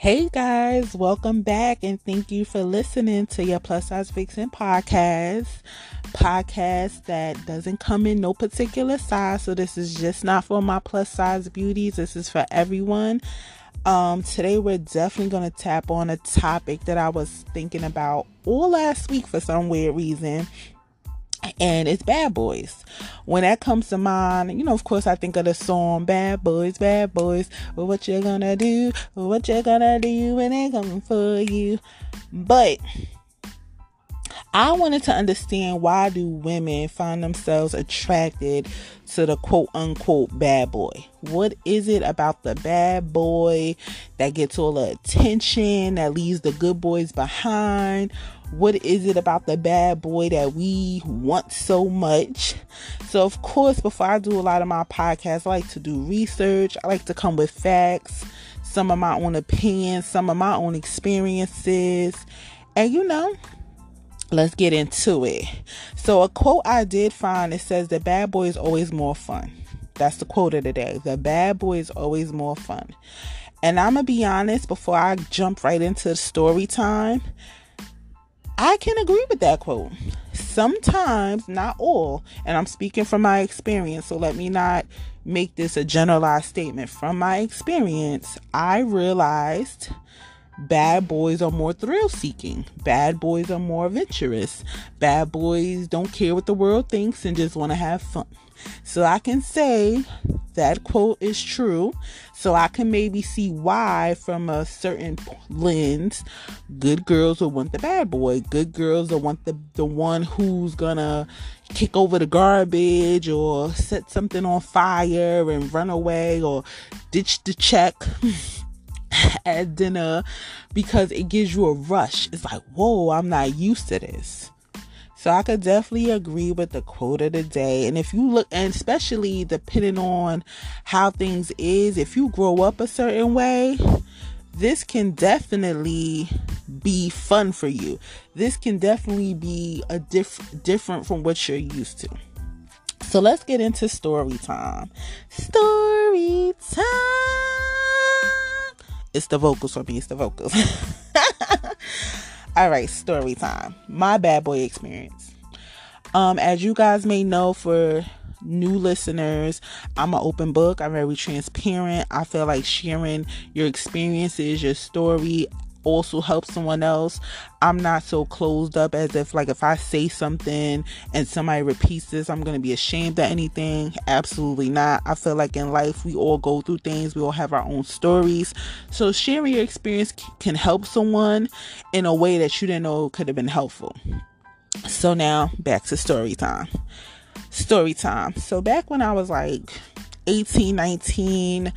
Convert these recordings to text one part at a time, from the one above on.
Hey guys, welcome back and thank you for listening to your Plus Size Vixen podcast. Podcast that doesn't come in no particular size, so this is just not for my plus size beauties. This is for everyone. Um, today we're definitely gonna tap on a topic that I was thinking about all last week for some weird reason and it's bad boys. When that comes to mind, you know, of course, I think of the song "Bad Boys, Bad Boys." What you gonna do? What you gonna do when they come for you? But I wanted to understand why do women find themselves attracted to the quote unquote bad boy? What is it about the bad boy that gets all the attention that leaves the good boys behind? What is it about the bad boy that we want so much? So, of course, before I do a lot of my podcasts, I like to do research. I like to come with facts, some of my own opinions, some of my own experiences. And you know, let's get into it. So, a quote I did find it says, The bad boy is always more fun. That's the quote of the day. The bad boy is always more fun. And I'm going to be honest before I jump right into story time. I can agree with that quote. Sometimes, not all, and I'm speaking from my experience, so let me not make this a generalized statement. From my experience, I realized bad boys are more thrill seeking, bad boys are more adventurous, bad boys don't care what the world thinks and just want to have fun. So I can say that quote is true. So I can maybe see why, from a certain lens, good girls will want the bad boy. Good girls will want the, the one who's gonna kick over the garbage or set something on fire and run away or ditch the check. at dinner because it gives you a rush. It's like, whoa, I'm not used to this. So I could definitely agree with the quote of the day. And if you look, and especially depending on how things is, if you grow up a certain way, this can definitely be fun for you. This can definitely be a diff- different from what you're used to. So let's get into story time. Story time. It's the vocals for me. It's the vocals. All right, story time. My bad boy experience. Um, as you guys may know, for new listeners, I'm an open book. I'm very transparent. I feel like sharing your experiences, your story also help someone else. I'm not so closed up as if like if I say something and somebody repeats this, I'm gonna be ashamed of anything. Absolutely not. I feel like in life we all go through things, we all have our own stories. So sharing your experience can help someone in a way that you didn't know could have been helpful. So now back to story time. Story time. So back when I was like 18, 19,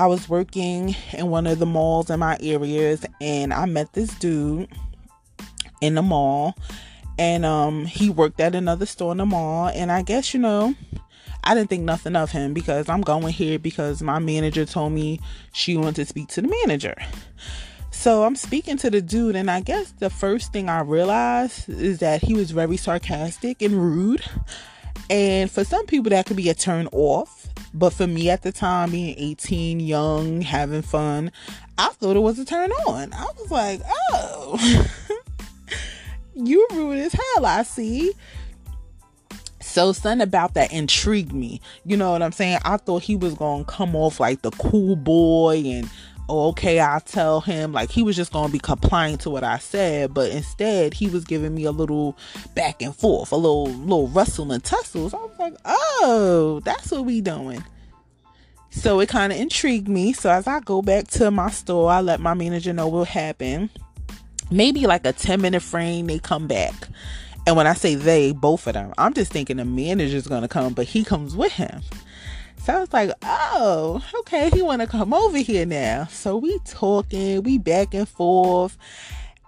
I was working in one of the malls in my areas and I met this dude in the mall and um he worked at another store in the mall and I guess you know I didn't think nothing of him because I'm going here because my manager told me she wanted to speak to the manager. So I'm speaking to the dude, and I guess the first thing I realized is that he was very sarcastic and rude. And for some people, that could be a turn off. But for me at the time, being 18, young, having fun, I thought it was a turn on. I was like, oh, you rude as hell, I see. So something about that intrigued me. You know what I'm saying? I thought he was gonna come off like the cool boy and oh, okay, I'll tell him. Like he was just gonna be complying to what I said, but instead he was giving me a little back and forth, a little little rustle and tussle. So I was like, oh, that's what we doing. So it kind of intrigued me. So as I go back to my store, I let my manager know what happened. Maybe like a 10 minute frame, they come back. And when I say they, both of them, I'm just thinking the manager's gonna come, but he comes with him. So I was like, oh, okay, he wanna come over here now. So we talking, we back and forth.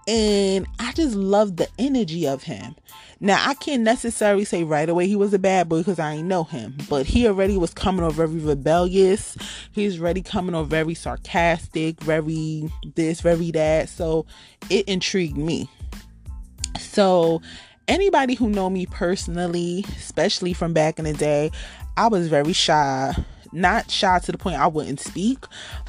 And I just love the energy of him. Now I can't necessarily say right away he was a bad boy because I ain't know him, but he already was coming off very rebellious. He's already coming off very sarcastic, very this, very that. So it intrigued me. So anybody who know me personally, especially from back in the day, I was very shy not shy to the point I wouldn't speak,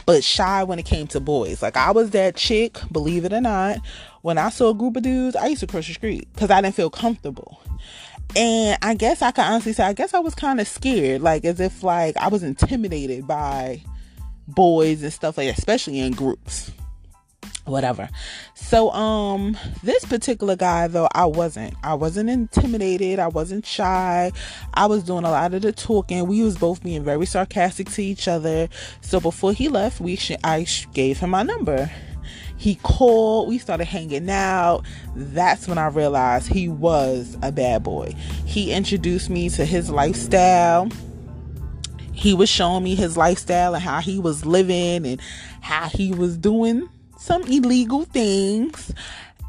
but shy when it came to boys. Like I was that chick, believe it or not. When I saw a group of dudes, I used to cross the street because I didn't feel comfortable. And I guess I can honestly say, I guess I was kind of scared, like as if like I was intimidated by boys and stuff like that, especially in groups whatever. So um this particular guy though i wasn't i wasn't intimidated. I wasn't shy. I was doing a lot of the talking. We was both being very sarcastic to each other. So before he left we sh- i sh- gave him my number. He called. We started hanging out. That's when i realized he was a bad boy. He introduced me to his lifestyle. He was showing me his lifestyle and how he was living and how he was doing some illegal things.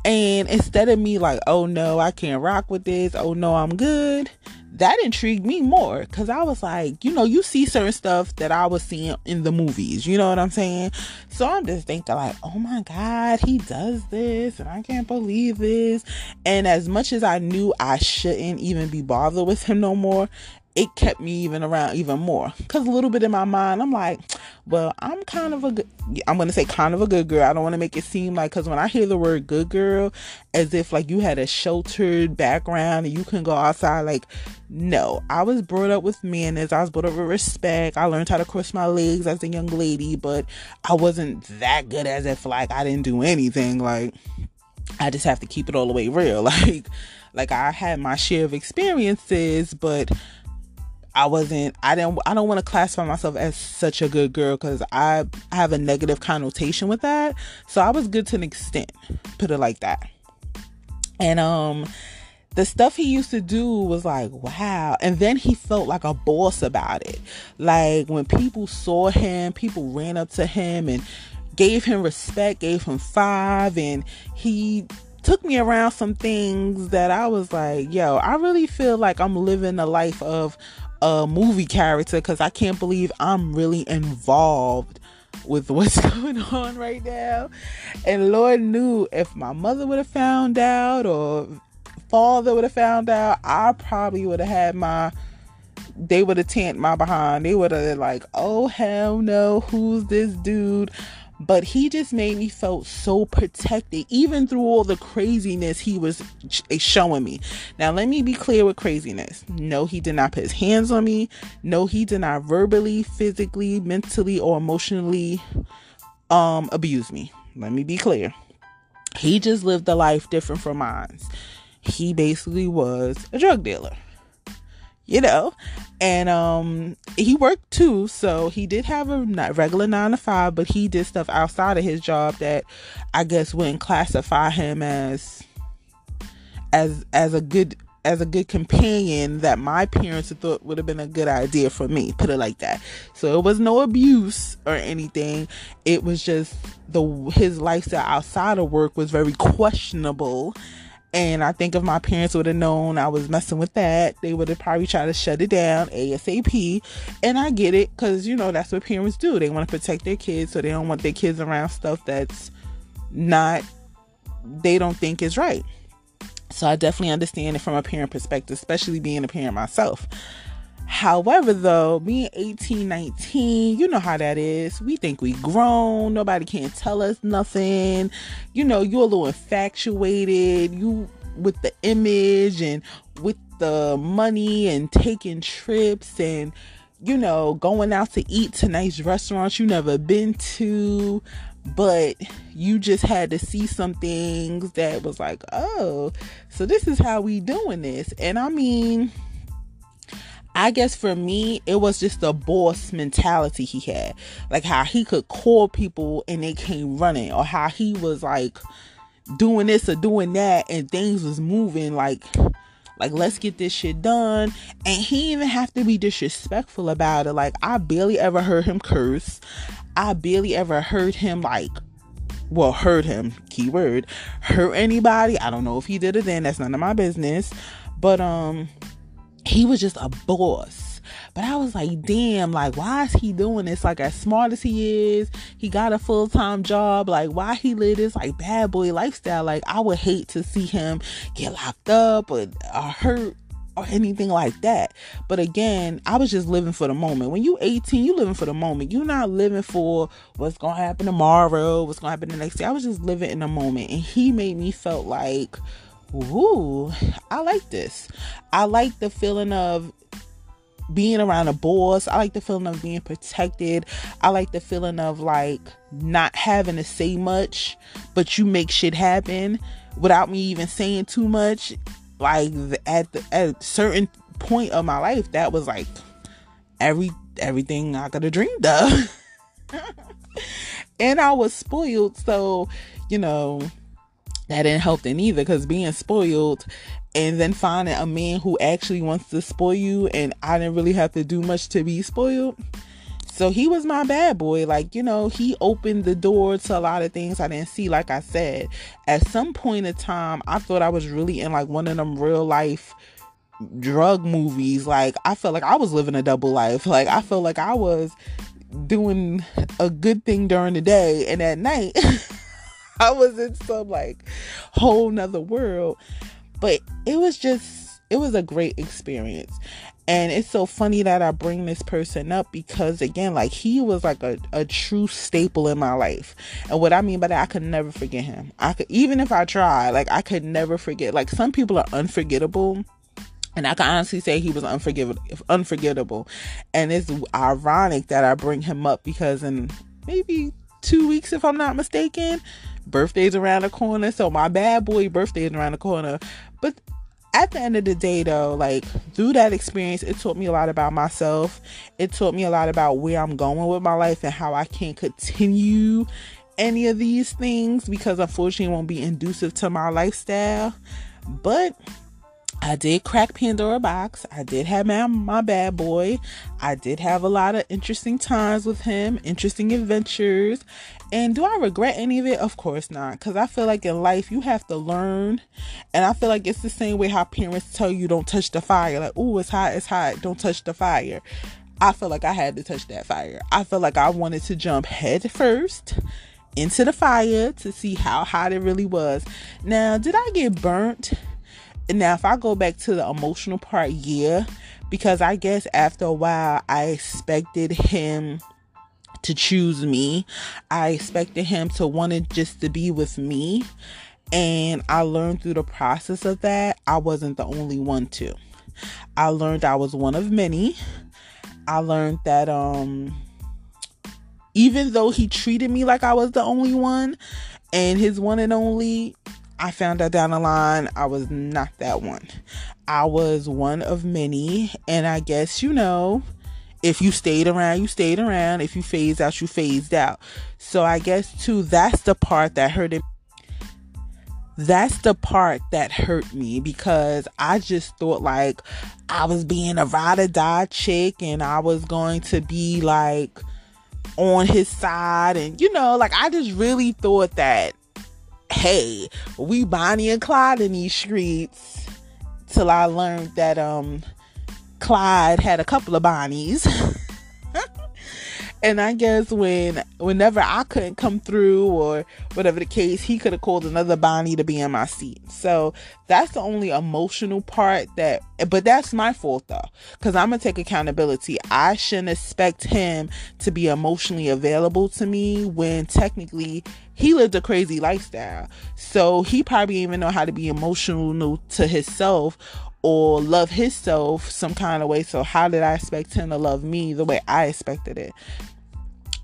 And instead of me like, oh no, I can't rock with this, oh no, I'm good, that intrigued me more because I was like, you know, you see certain stuff that I was seeing in the movies, you know what I'm saying? So I'm just thinking, like, oh my God, he does this, and I can't believe this. And as much as I knew I shouldn't even be bothered with him no more, it kept me even around even more. Because a little bit in my mind i'm like well i'm kind of a good i'm gonna say kind of a good girl. I don't want to make it seem like because when i hear the word good girl as if like you had a sheltered background and you can go outside like no. I was brought up with manners. I was brought up with respect. I learned how to cross my legs as a young lady but i wasn't that good as if like i didn't do anything. Like i just have to keep it all the way real. Like like i had my share of experiences but I wasn't I didn't I don't want to classify myself as such a good girl cuz I, I have a negative connotation with that. So I was good to an extent, put it like that. And um the stuff he used to do was like wow and then he felt like a boss about it like when people saw him people ran up to him and gave him respect gave him five and he took me around some things that i was like yo i really feel like i'm living a life of a movie character because I can't believe I'm really involved with what's going on right now. And Lord knew if my mother would have found out or father would have found out, I probably would have had my they would have tent my behind. They would have like, oh hell no, who's this dude? But he just made me felt so protected even through all the craziness he was showing me. Now let me be clear with craziness. No he did not put his hands on me. No he did not verbally physically mentally or emotionally um abuse me. Let me be clear. He just lived a life different from mine he basically was a drug dealer you know? And um he worked too so he did have a regular nine to five but he did stuff outside of his job that i guess wouldn't classify him as as as a good as a good companion that my parents thought would have been a good idea for me put it like that. So it was no abuse or anything. It was just the his lifestyle outside of work was very questionable and I think if my parents would have known I was messing with that, they would have probably tried to shut it down ASAP. And I get it because, you know, that's what parents do. They want to protect their kids, so they don't want their kids around stuff that's not, they don't think is right. So I definitely understand it from a parent perspective, especially being a parent myself. However, though, being 18, 19, you know how that is. We think we grown. Nobody can tell us nothing. You know, you're a little infatuated. You with the image and with the money and taking trips and you know, going out to eat to nice restaurants you never been to, but you just had to see some things that was like, oh, so this is how we doing this. And I mean, I guess for me, it was just the boss mentality he had. Like how he could call people and they came running, or how he was like doing this or doing that and things was moving like like let's get this shit done. And he even have to be disrespectful about it. Like i barely ever heard him curse. I barely ever heard him like well heard him keyword hurt anybody. I don't know if he did it then. That's none of my business. But um he was just a boss. But I was like, damn, like, why is he doing this? Like, as smart as he is, he got a full time job. Like, why he live this like bad boy lifestyle? Like, I would hate to see him get locked up or, or hurt or anything like that. But again, I was just living for the moment. When you 18, you living for the moment. You're not living for what's gonna happen tomorrow, what's gonna happen the next day. I was just living in the moment. And he made me felt like, ooh, I like this. I like the feeling of being around a boss. I like the feeling of being protected. I like the feeling of like not having to say much, but you make shit happen without me even saying too much. Like at the, at a certain point of my life, that was like every everything I could have dreamed of. and I was spoiled, so you know that didn't help them either because being spoiled and then finding a man who actually wants to spoil you and I didn't really have to do much to be spoiled. So he was my bad boy. Like, you know, he opened the door to a lot of things I didn't see. Like I said, at some point in time, I thought I was really in like one of them real life drug movies. Like, I felt like I was living a double life. Like, I felt like I was doing a good thing during the day and at night I was in some like whole nother world. But it was just, it was a great experience. And it's so funny that I bring this person up because, again, like he was like a, a true staple in my life. And what I mean by that, I could never forget him. I could, even if I tried, like I could never forget. Like some people are unforgettable. And I can honestly say he was unforgivable, unforgettable. And it's ironic that I bring him up because in maybe two weeks, if I'm not mistaken, birthday's around the corner. So my bad boy birthday is around the corner. But at the end of the day though like through that experience it taught me a lot about myself it taught me a lot about where i'm going with my life and how i can continue any of these things because unfortunately it won't be inducive to my lifestyle but I did crack Pandora box. I did have my, my bad boy. I did have a lot of interesting times with him, interesting adventures. And do I regret any of it? Of course not. Because I feel like in life you have to learn. And I feel like it's the same way how parents tell you don't touch the fire. Like, oh, it's hot, it's hot, don't touch the fire. I feel like I had to touch that fire. I feel like I wanted to jump head first into the fire to see how hot it really was. Now, did I get burnt? Now if I go back to the emotional part, yeah, because I guess after a while I expected him to choose me. I expected him to want it just to be with me. And I learned through the process of that, I wasn't the only one to. I learned I was one of many. I learned that um even though he treated me like I was the only one and his one and only, I found out down the line I was not that one. I was one of many, and I guess you know, if you stayed around, you stayed around. If you phased out, you phased out. So I guess too, that's the part that hurt it. That's the part that hurt me because I just thought like I was being a ride or die chick and I was going to be like on his side and you know like I just really thought that hey, we Bonnie and Clyde in these streets till I learned that um Clyde had a couple of Bonnies. and I guess when whenever I couldn't come through or whatever the case, he could have called another Bonnie to be in my seat. So that's the only emotional part that but that's my fault though. Cause I'm gonna take accountability. I shouldn't expect him to be emotionally available to me when technically he lived a crazy lifestyle. So he probably even know how to be emotional to himself or love himself some kind of way. So how did I expect him to love me the way I expected it?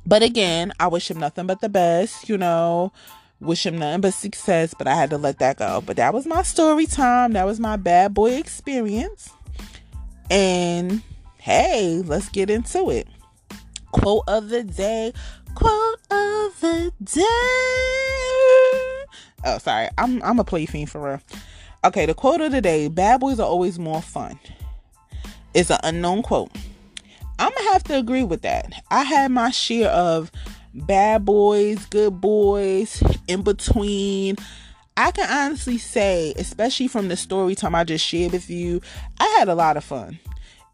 But again, I wish him nothing but the best, you know. Wish him nothing but success, but I had to let that go. But that was my story time. That was my bad boy experience. And hey, let's get into it. Quote of the day quote of the day. Oh, sorry. I'm I'm a play fiend for real. Okay, the quote of the day: Bad boys are always more fun. It's an unknown quote. I'm gonna have to agree with that. I had my share of bad boys, good boys, in between. I can honestly say, especially from the story time I just shared with you, I had a lot of fun.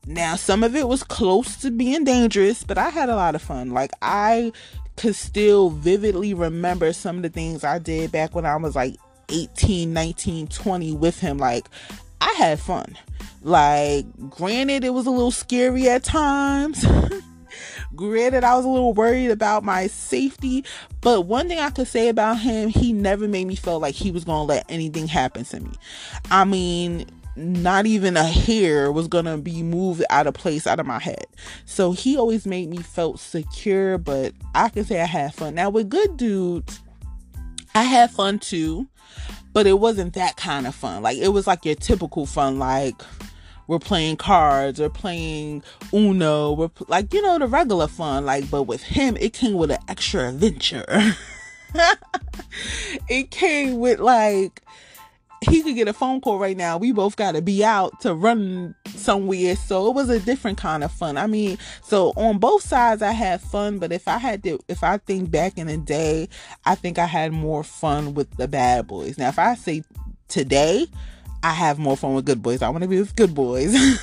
Now, some of it was close to being dangerous, but I had a lot of fun. Like, I could still vividly remember some of the things I did back when I was like 18, 19, 20 with him. Like, I had fun. Like, granted, it was a little scary at times. granted, I was a little worried about my safety. But one thing I could say about him, he never made me feel like he was going to let anything happen to me. I mean, not even a hair was gonna be moved out of place out of my head. So he always made me felt secure, but I can say I had fun. Now with good dudes, I had fun too, but it wasn't that kind of fun. Like it was like your typical fun, like we're playing cards or playing Uno, we're like you know the regular fun. Like, but with him, it came with an extra adventure. it came with like he could get a phone call right now. We both got to be out to run somewhere. So it was a different kind of fun. I mean, so on both sides, I had fun. But if I had to, if I think back in the day, I think I had more fun with the bad boys. Now, if I say today, I have more fun with good boys. I want to be with good boys.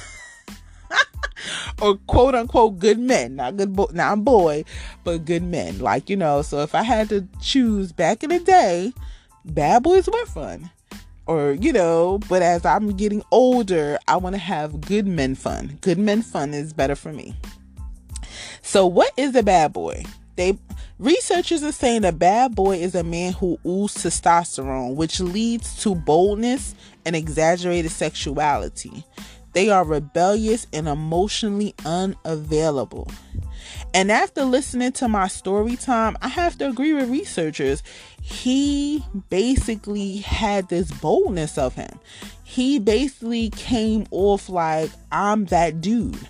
or quote unquote good men, not good boy, not boy, but good men. Like you know, so if I had to choose back in the day, bad boys were fun or you know but as i'm getting older i want to have good men fun. Good men fun is better for me. So what is a bad boy? They researchers are saying a bad boy is a man who oozes testosterone which leads to boldness and exaggerated sexuality. They are rebellious and emotionally unavailable. And after listening to my story time, I have to agree with researchers. He basically had this boldness of him. He basically came off like, I'm that dude.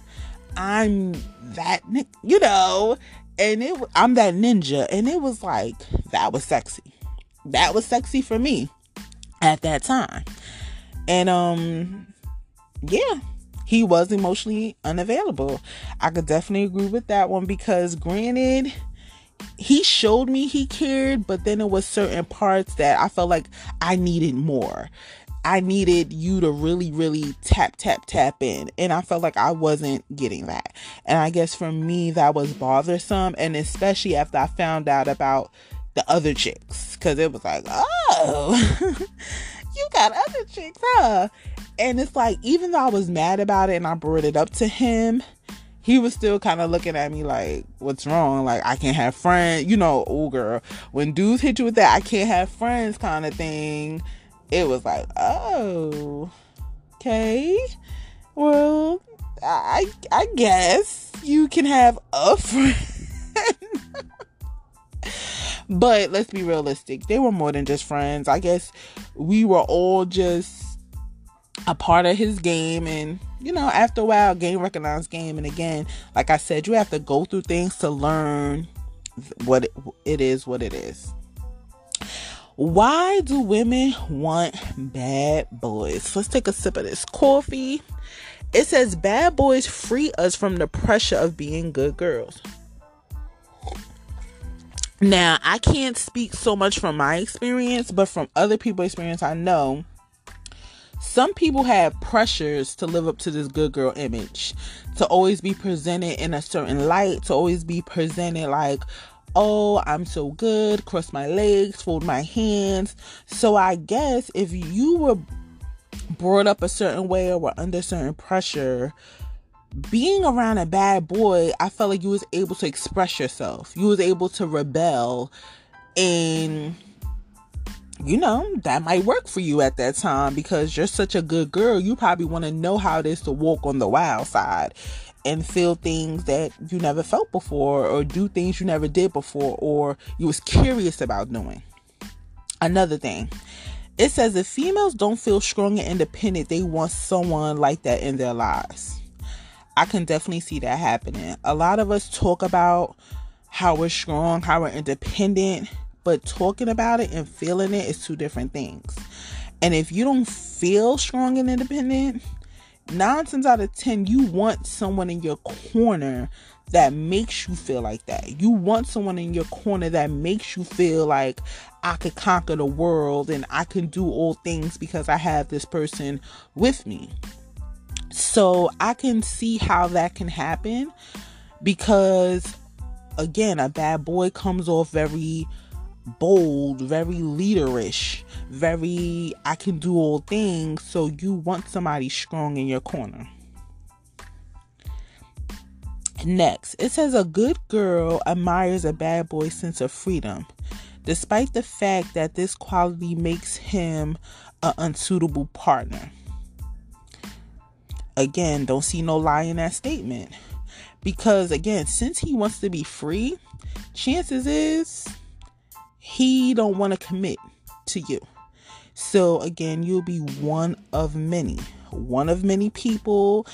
I'm that, you know, and it, I'm that ninja. And it was like, that was sexy. That was sexy for me at that time. And, um, yeah, he was emotionally unavailable. I could definitely agree with that one because, granted, he showed me he cared, but then it was certain parts that I felt like I needed more. I needed you to really, really tap, tap, tap in. And I felt like I wasn't getting that. And I guess for me, that was bothersome. And especially after I found out about the other chicks, because it was like, oh, you got other chicks, huh? And it's like, even though I was mad about it and I brought it up to him, he was still kind of looking at me like, what's wrong? Like, I can't have friends. You know, oh, girl, when dudes hit you with that, I can't have friends kind of thing, it was like, oh, okay. Well, I, I guess you can have a friend. but let's be realistic. They were more than just friends. I guess we were all just a part of his game. And you know after a while game recognized game. And again like i said you have to go through things to learn what it is what it is. Why do women want bad boys? Let's take a sip of this coffee. It says bad boys free us from the pressure of being good girls. Now i can't speak so much from my experience but from other people's experience i know some people have pressures to live up to this good girl image, to always be presented in a certain light, to always be presented like, oh, I'm so good, cross my legs, fold my hands. So I guess if you were brought up a certain way or were under certain pressure, being around a bad boy, I felt like you was able to express yourself. You was able to rebel and you know, that might work for you at that time because you're such a good girl. You probably want to know how it is to walk on the wild side and feel things that you never felt before or do things you never did before or you was curious about doing. Another thing, it says if females don't feel strong and independent, they want someone like that in their lives. I can definitely see that happening. A lot of us talk about how we're strong, how we're independent, but talking about it and feeling it is two different things. And if you don't feel strong and independent, nine times out of ten, you want someone in your corner that makes you feel like that. You want someone in your corner that makes you feel like I could conquer the world and I can do all things because I have this person with me. So I can see how that can happen because, again, a bad boy comes off very bold, very leaderish, very I can do all things. So you want somebody strong in your corner. Next, it says a good girl admires a bad boy's sense of freedom, despite the fact that this quality makes him an unsuitable partner. Again, don't see no lie in that statement. Because again, since he wants to be free, chances is he don't want to commit to you. So again, you'll be one of many, one of many people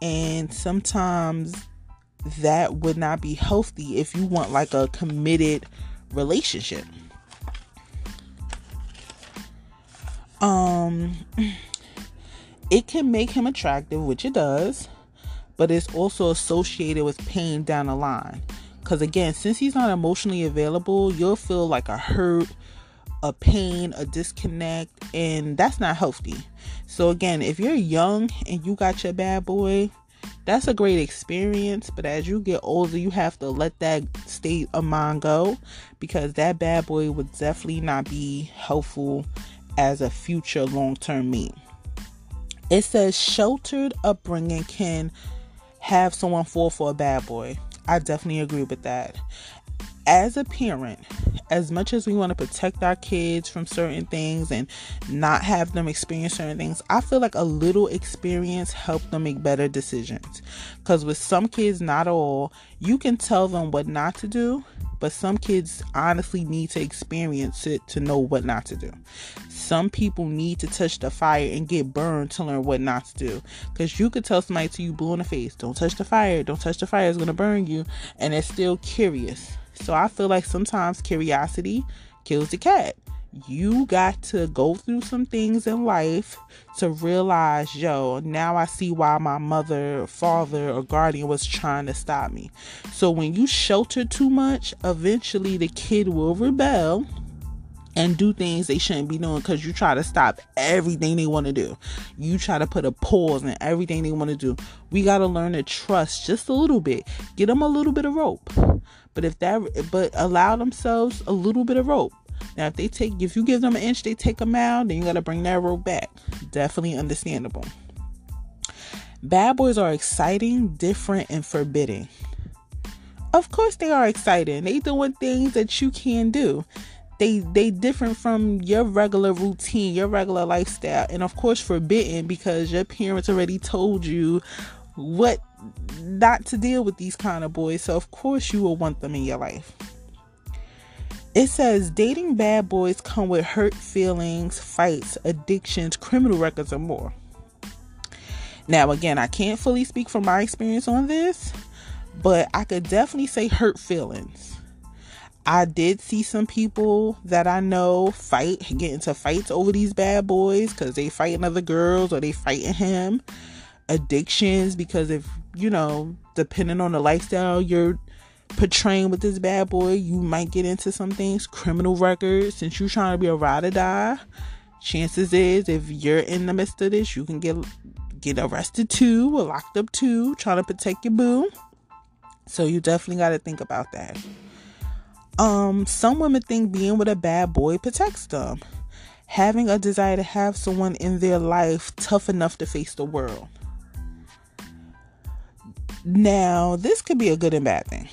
and sometimes that would not be healthy if you want like a committed relationship. Um it can make him attractive, which it does, but it's also associated with pain down the line. Because again, since he's not emotionally available, you'll feel like a hurt, a pain, a disconnect, and that's not healthy. So, again, if you're young and you got your bad boy, that's a great experience. But as you get older, you have to let that state of mind go because that bad boy would definitely not be helpful as a future long term mate. It says sheltered upbringing can have someone fall for a bad boy. I definitely agree with that. As a parent, as much as we want to protect our kids from certain things and not have them experience certain things, I feel like a little experience helps them make better decisions. Because with some kids, not all, you can tell them what not to do, but some kids honestly need to experience it to know what not to do. Some people need to touch the fire and get burned to learn what not to do. Because you could tell somebody to you blue in the face, don't touch the fire, don't touch the fire, it's going to burn you, and they're still curious. So I feel like sometimes curiosity kills the cat. You got to go through some things in life to realize, yo, now I see why my mother, father, or guardian was trying to stop me. So when you shelter too much, eventually the kid will rebel and do things they shouldn't be doing because you try to stop everything they want to do. You try to put a pause in everything they want to do. We got to learn to trust just a little bit. Get them a little bit of rope. But if that, but allow themselves a little bit of rope. Now, if they take, if you give them an inch, they take a mile, then you got to bring that rope back. Definitely understandable. Bad boys are exciting, different, and forbidding. Of course, they are exciting. They doing things that you can do they they different from your regular routine your regular lifestyle. And of course forbidden because your parents already told you what not to deal with these kind of boys. So of course you will want them in your life. It says dating bad boys come with hurt feelings fights addictions criminal records and more. Now again i can't fully speak from my experience on this but i could definitely say hurt feelings I did see some people that I know fight, get into fights over these bad boys because they fighting other girls or they fighting him. Addictions because if you know, depending on the lifestyle you're portraying with this bad boy, you might get into some things. Criminal records, since you're trying to be a ride or die, chances is if you're in the midst of this, you can get get arrested too or locked up too, trying to protect your boo. So you definitely got to think about that. Um, some women think being with a bad boy protects them. Having a desire to have someone in their life tough enough to face the world. Now, this could be a good and bad thing.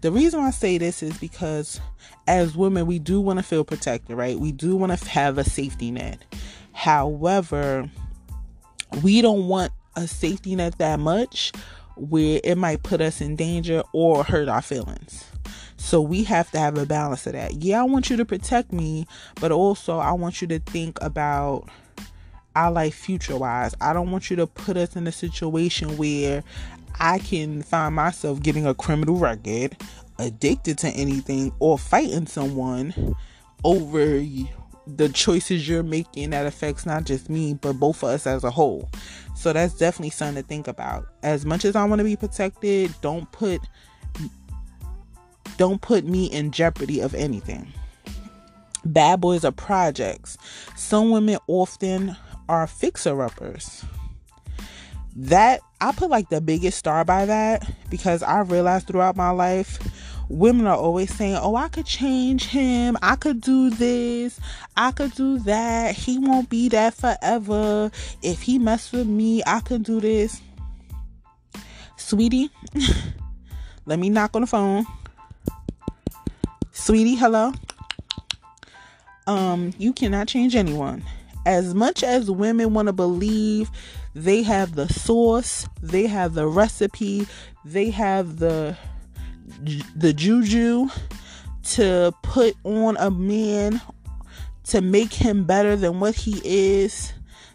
The reason I say this is because as women, we do want to feel protected, right? We do want to have a safety net. However, we don't want a safety net that much where it might put us in danger or hurt our feelings. So we have to have a balance of that. Yeah, I want you to protect me, but also I want you to think about our life future wise. I don't want you to put us in a situation where I can find myself getting a criminal record, addicted to anything, or fighting someone over the choices you're making that affects not just me, but both of us as a whole. So that's definitely something to think about. As much as I want to be protected, don't put don't put me in jeopardy of anything. Bad boys are projects. Some women often are fixer uppers. That I put like the biggest star by that because I realized throughout my life women are always saying, Oh, I could change him. I could do this. I could do that. He won't be that forever. If he mess with me, I can do this. Sweetie, let me knock on the phone. Sweetie, hello. Um, you cannot change anyone. As much as women want to believe they have the source, they have the recipe, they have the the juju to put on a man to make him better than what he is,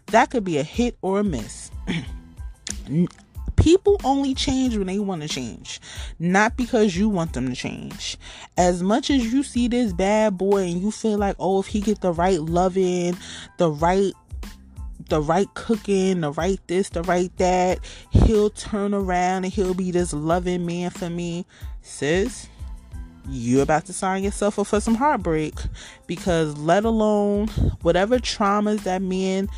that could be a hit or a miss. People only change when they want to change, not because you want them to change. As much as you see this bad boy and you feel like, oh, if he get the right loving, the right the right cooking, the right this, the right that, he'll turn around and he'll be this loving man for me. Sis, you about to sign yourself up for some heartbreak because let alone whatever traumas that man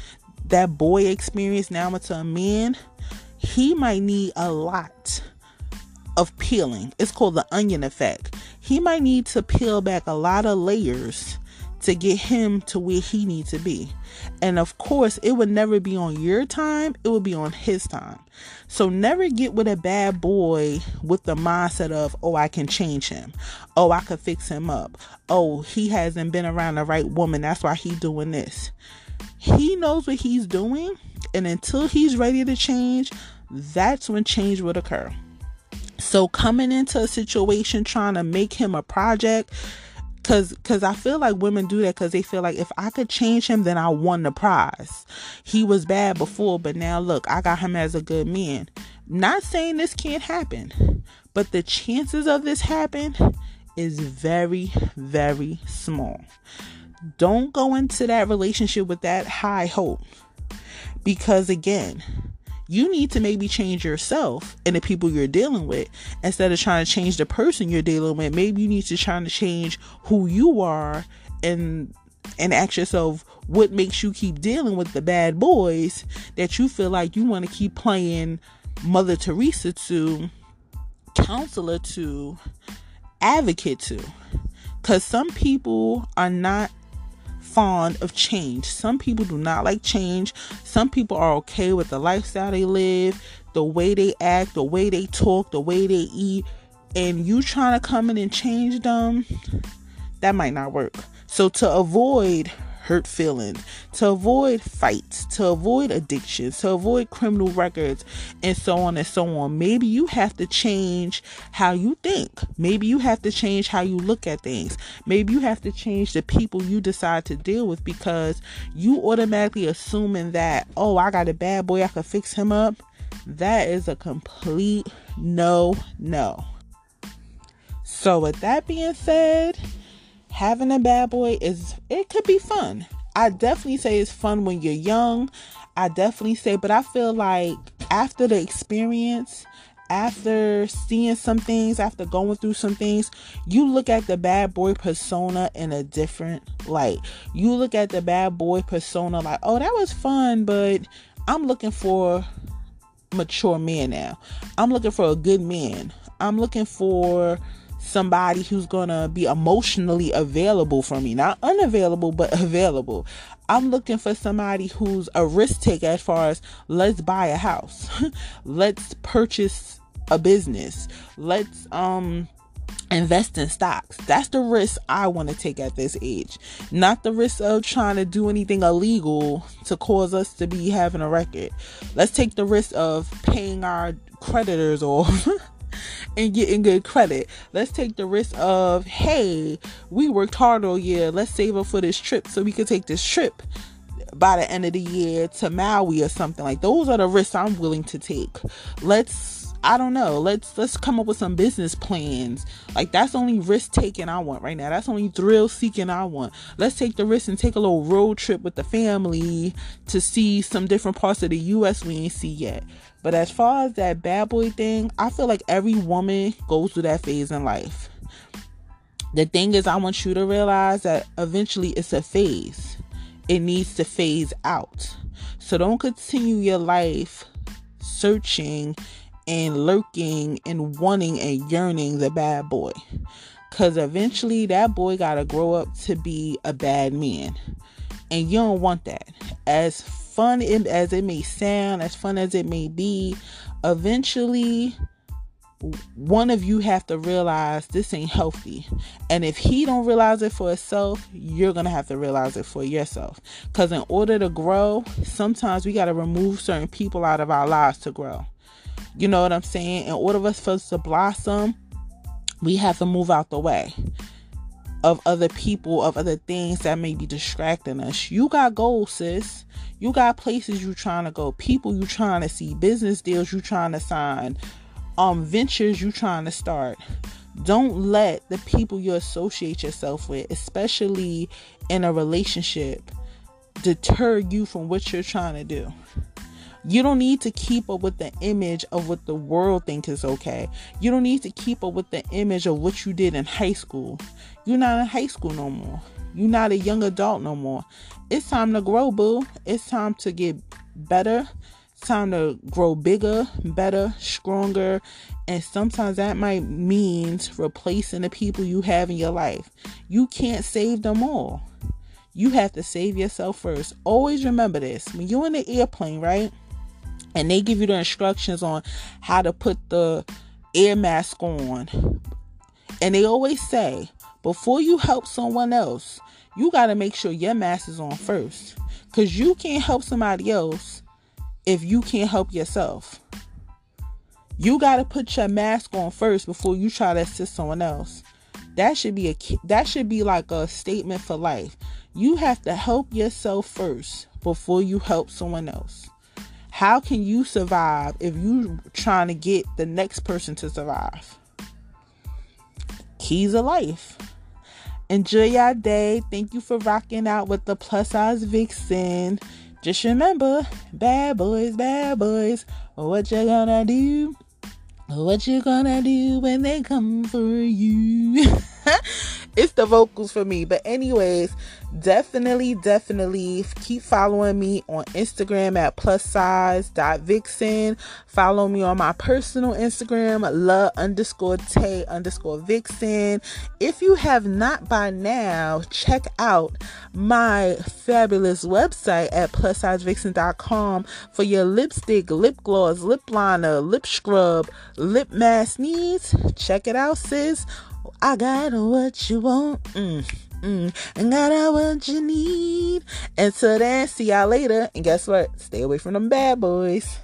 that boy experienced now into a man he might need a lot of peeling it's called the onion effect he might need to peel back a lot of layers to get him to where he needs to be. And of course, it would never be on your time, it would be on his time. So never get with a bad boy with the mindset of, oh, I can change him. Oh, I could fix him up. Oh, he hasn't been around the right woman. That's why he's doing this. He knows what he's doing. And until he's ready to change, that's when change would occur. So coming into a situation trying to make him a project Cause, cause I feel like women do that because they feel like if I could change him, then I won the prize. He was bad before, but now look, I got him as a good man. Not saying this can't happen, but the chances of this happen is very, very small. Don't go into that relationship with that high hope. Because again, you need to maybe change yourself and the people you're dealing with instead of trying to change the person you're dealing with. Maybe you need to try to change who you are and and ask yourself what makes you keep dealing with the bad boys that you feel like you want to keep playing Mother Teresa to, counselor to, advocate to. Because some people are not fond of change. Some people do not like change. Some people are okay with the lifestyle they live, the way they act, the way they talk, the way they eat. And you trying to come in and change them, that might not work. So to avoid hurt feelings, to avoid fights, to avoid addictions, to avoid criminal records, and so on and so on. Maybe you have to change how you think. Maybe you have to change how you look at things. Maybe you have to change the people you decide to deal with because you automatically assuming that, oh, I got a bad boy, I could fix him up. That is a complete no, no. So, with that being said, having a bad boy is it could be fun. I definitely say it's fun when you're young. I definitely say, but I feel like after the experience, after seeing some things, after going through some things, you look at the bad boy persona in a different light. You look at the bad boy persona like, oh, that was fun, but I'm looking for mature man now. I'm looking for a good man. I'm looking for somebody who's gonna be emotionally available for me. Not unavailable but available. I'm looking for somebody who's a risk taker as far as let's buy a house. Let's purchase a business. Let's um invest in stocks. That's the risk i want to take at this age. Not the risk of trying to do anything illegal to cause us to be having a record. Let's take the risk of paying our creditors off and getting good credit. Let's take the risk of, hey, we worked hard all year. Let's save up for this trip so we can take this trip by the end of the year to Maui or something. Like those are the risks I'm willing to take. Let's I don't know. Let's let's come up with some business plans. Like that's only risk taking I want right now. That's only thrill seeking I want. Let's take the risk and take a little road trip with the family to see some different parts of the US we ain't see yet. But as far as that bad boy thing, I feel like every woman goes through that phase in life. The thing is, I want you to realize that eventually it's a phase. It needs to phase out. So don't continue your life searching and lurking and wanting and yearning the bad boy. Because eventually that boy got to grow up to be a bad man. And you don't want that. As fun as it may sound, as fun as it may be, eventually one of you have to realize this ain't healthy and if he don't realize it for himself you're gonna have to realize it for yourself because in order to grow sometimes we got to remove certain people out of our lives to grow you know what i'm saying? In order for us to blossom we have to move out the way of other people of other things that may be distracting us. You got goals sis. You got places you trying to go people you trying to see business deals you trying to sign um ventures you trying to start. Don't let the people you associate yourself with especially in a relationship deter you from what you're trying to do you don't need to keep up with the image of what the world thinks is okay. You don't need to keep up with the image of what you did in high school. You're not in high school no more. You're not a young adult no more. It's time to grow, boo. It's time to get better It's time to grow bigger, better, stronger, and sometimes that might mean replacing the people you have in your life. You can't save them all. You have to save yourself first. Always remember this. When you're in the airplane, right? And they give you the instructions on how to put the air mask on. And they always say, before you help someone else, you got to make sure your mask is on first. Because you can't help somebody else if you can't help yourself. You got to put your mask on first before you try to assist someone else. That should be a that should be like a statement for life. You have to help yourself first before you help someone else. How can you survive if you trying to get the next person to survive? Keys of life. Enjoy your day. Thank you for rocking out with the plus size vixen. Just remember, bad boys, bad boys, what you gonna do? What you gonna do when they come for you? it's the vocals for me. But anyways, definitely, definitely keep following me on Instagram at plus size dot vixen. Follow me on my personal Instagram, la underscore tay underscore vixen. If you have not by now, check out my fabulous website at plussizevixen.com for your lipstick, lip gloss, lip liner, lip scrub, lip mask needs. Check it out, sis I got what you want. Mm, mm, and got what you need. Until then, see y'all later. And guess what? Stay away from them bad boys.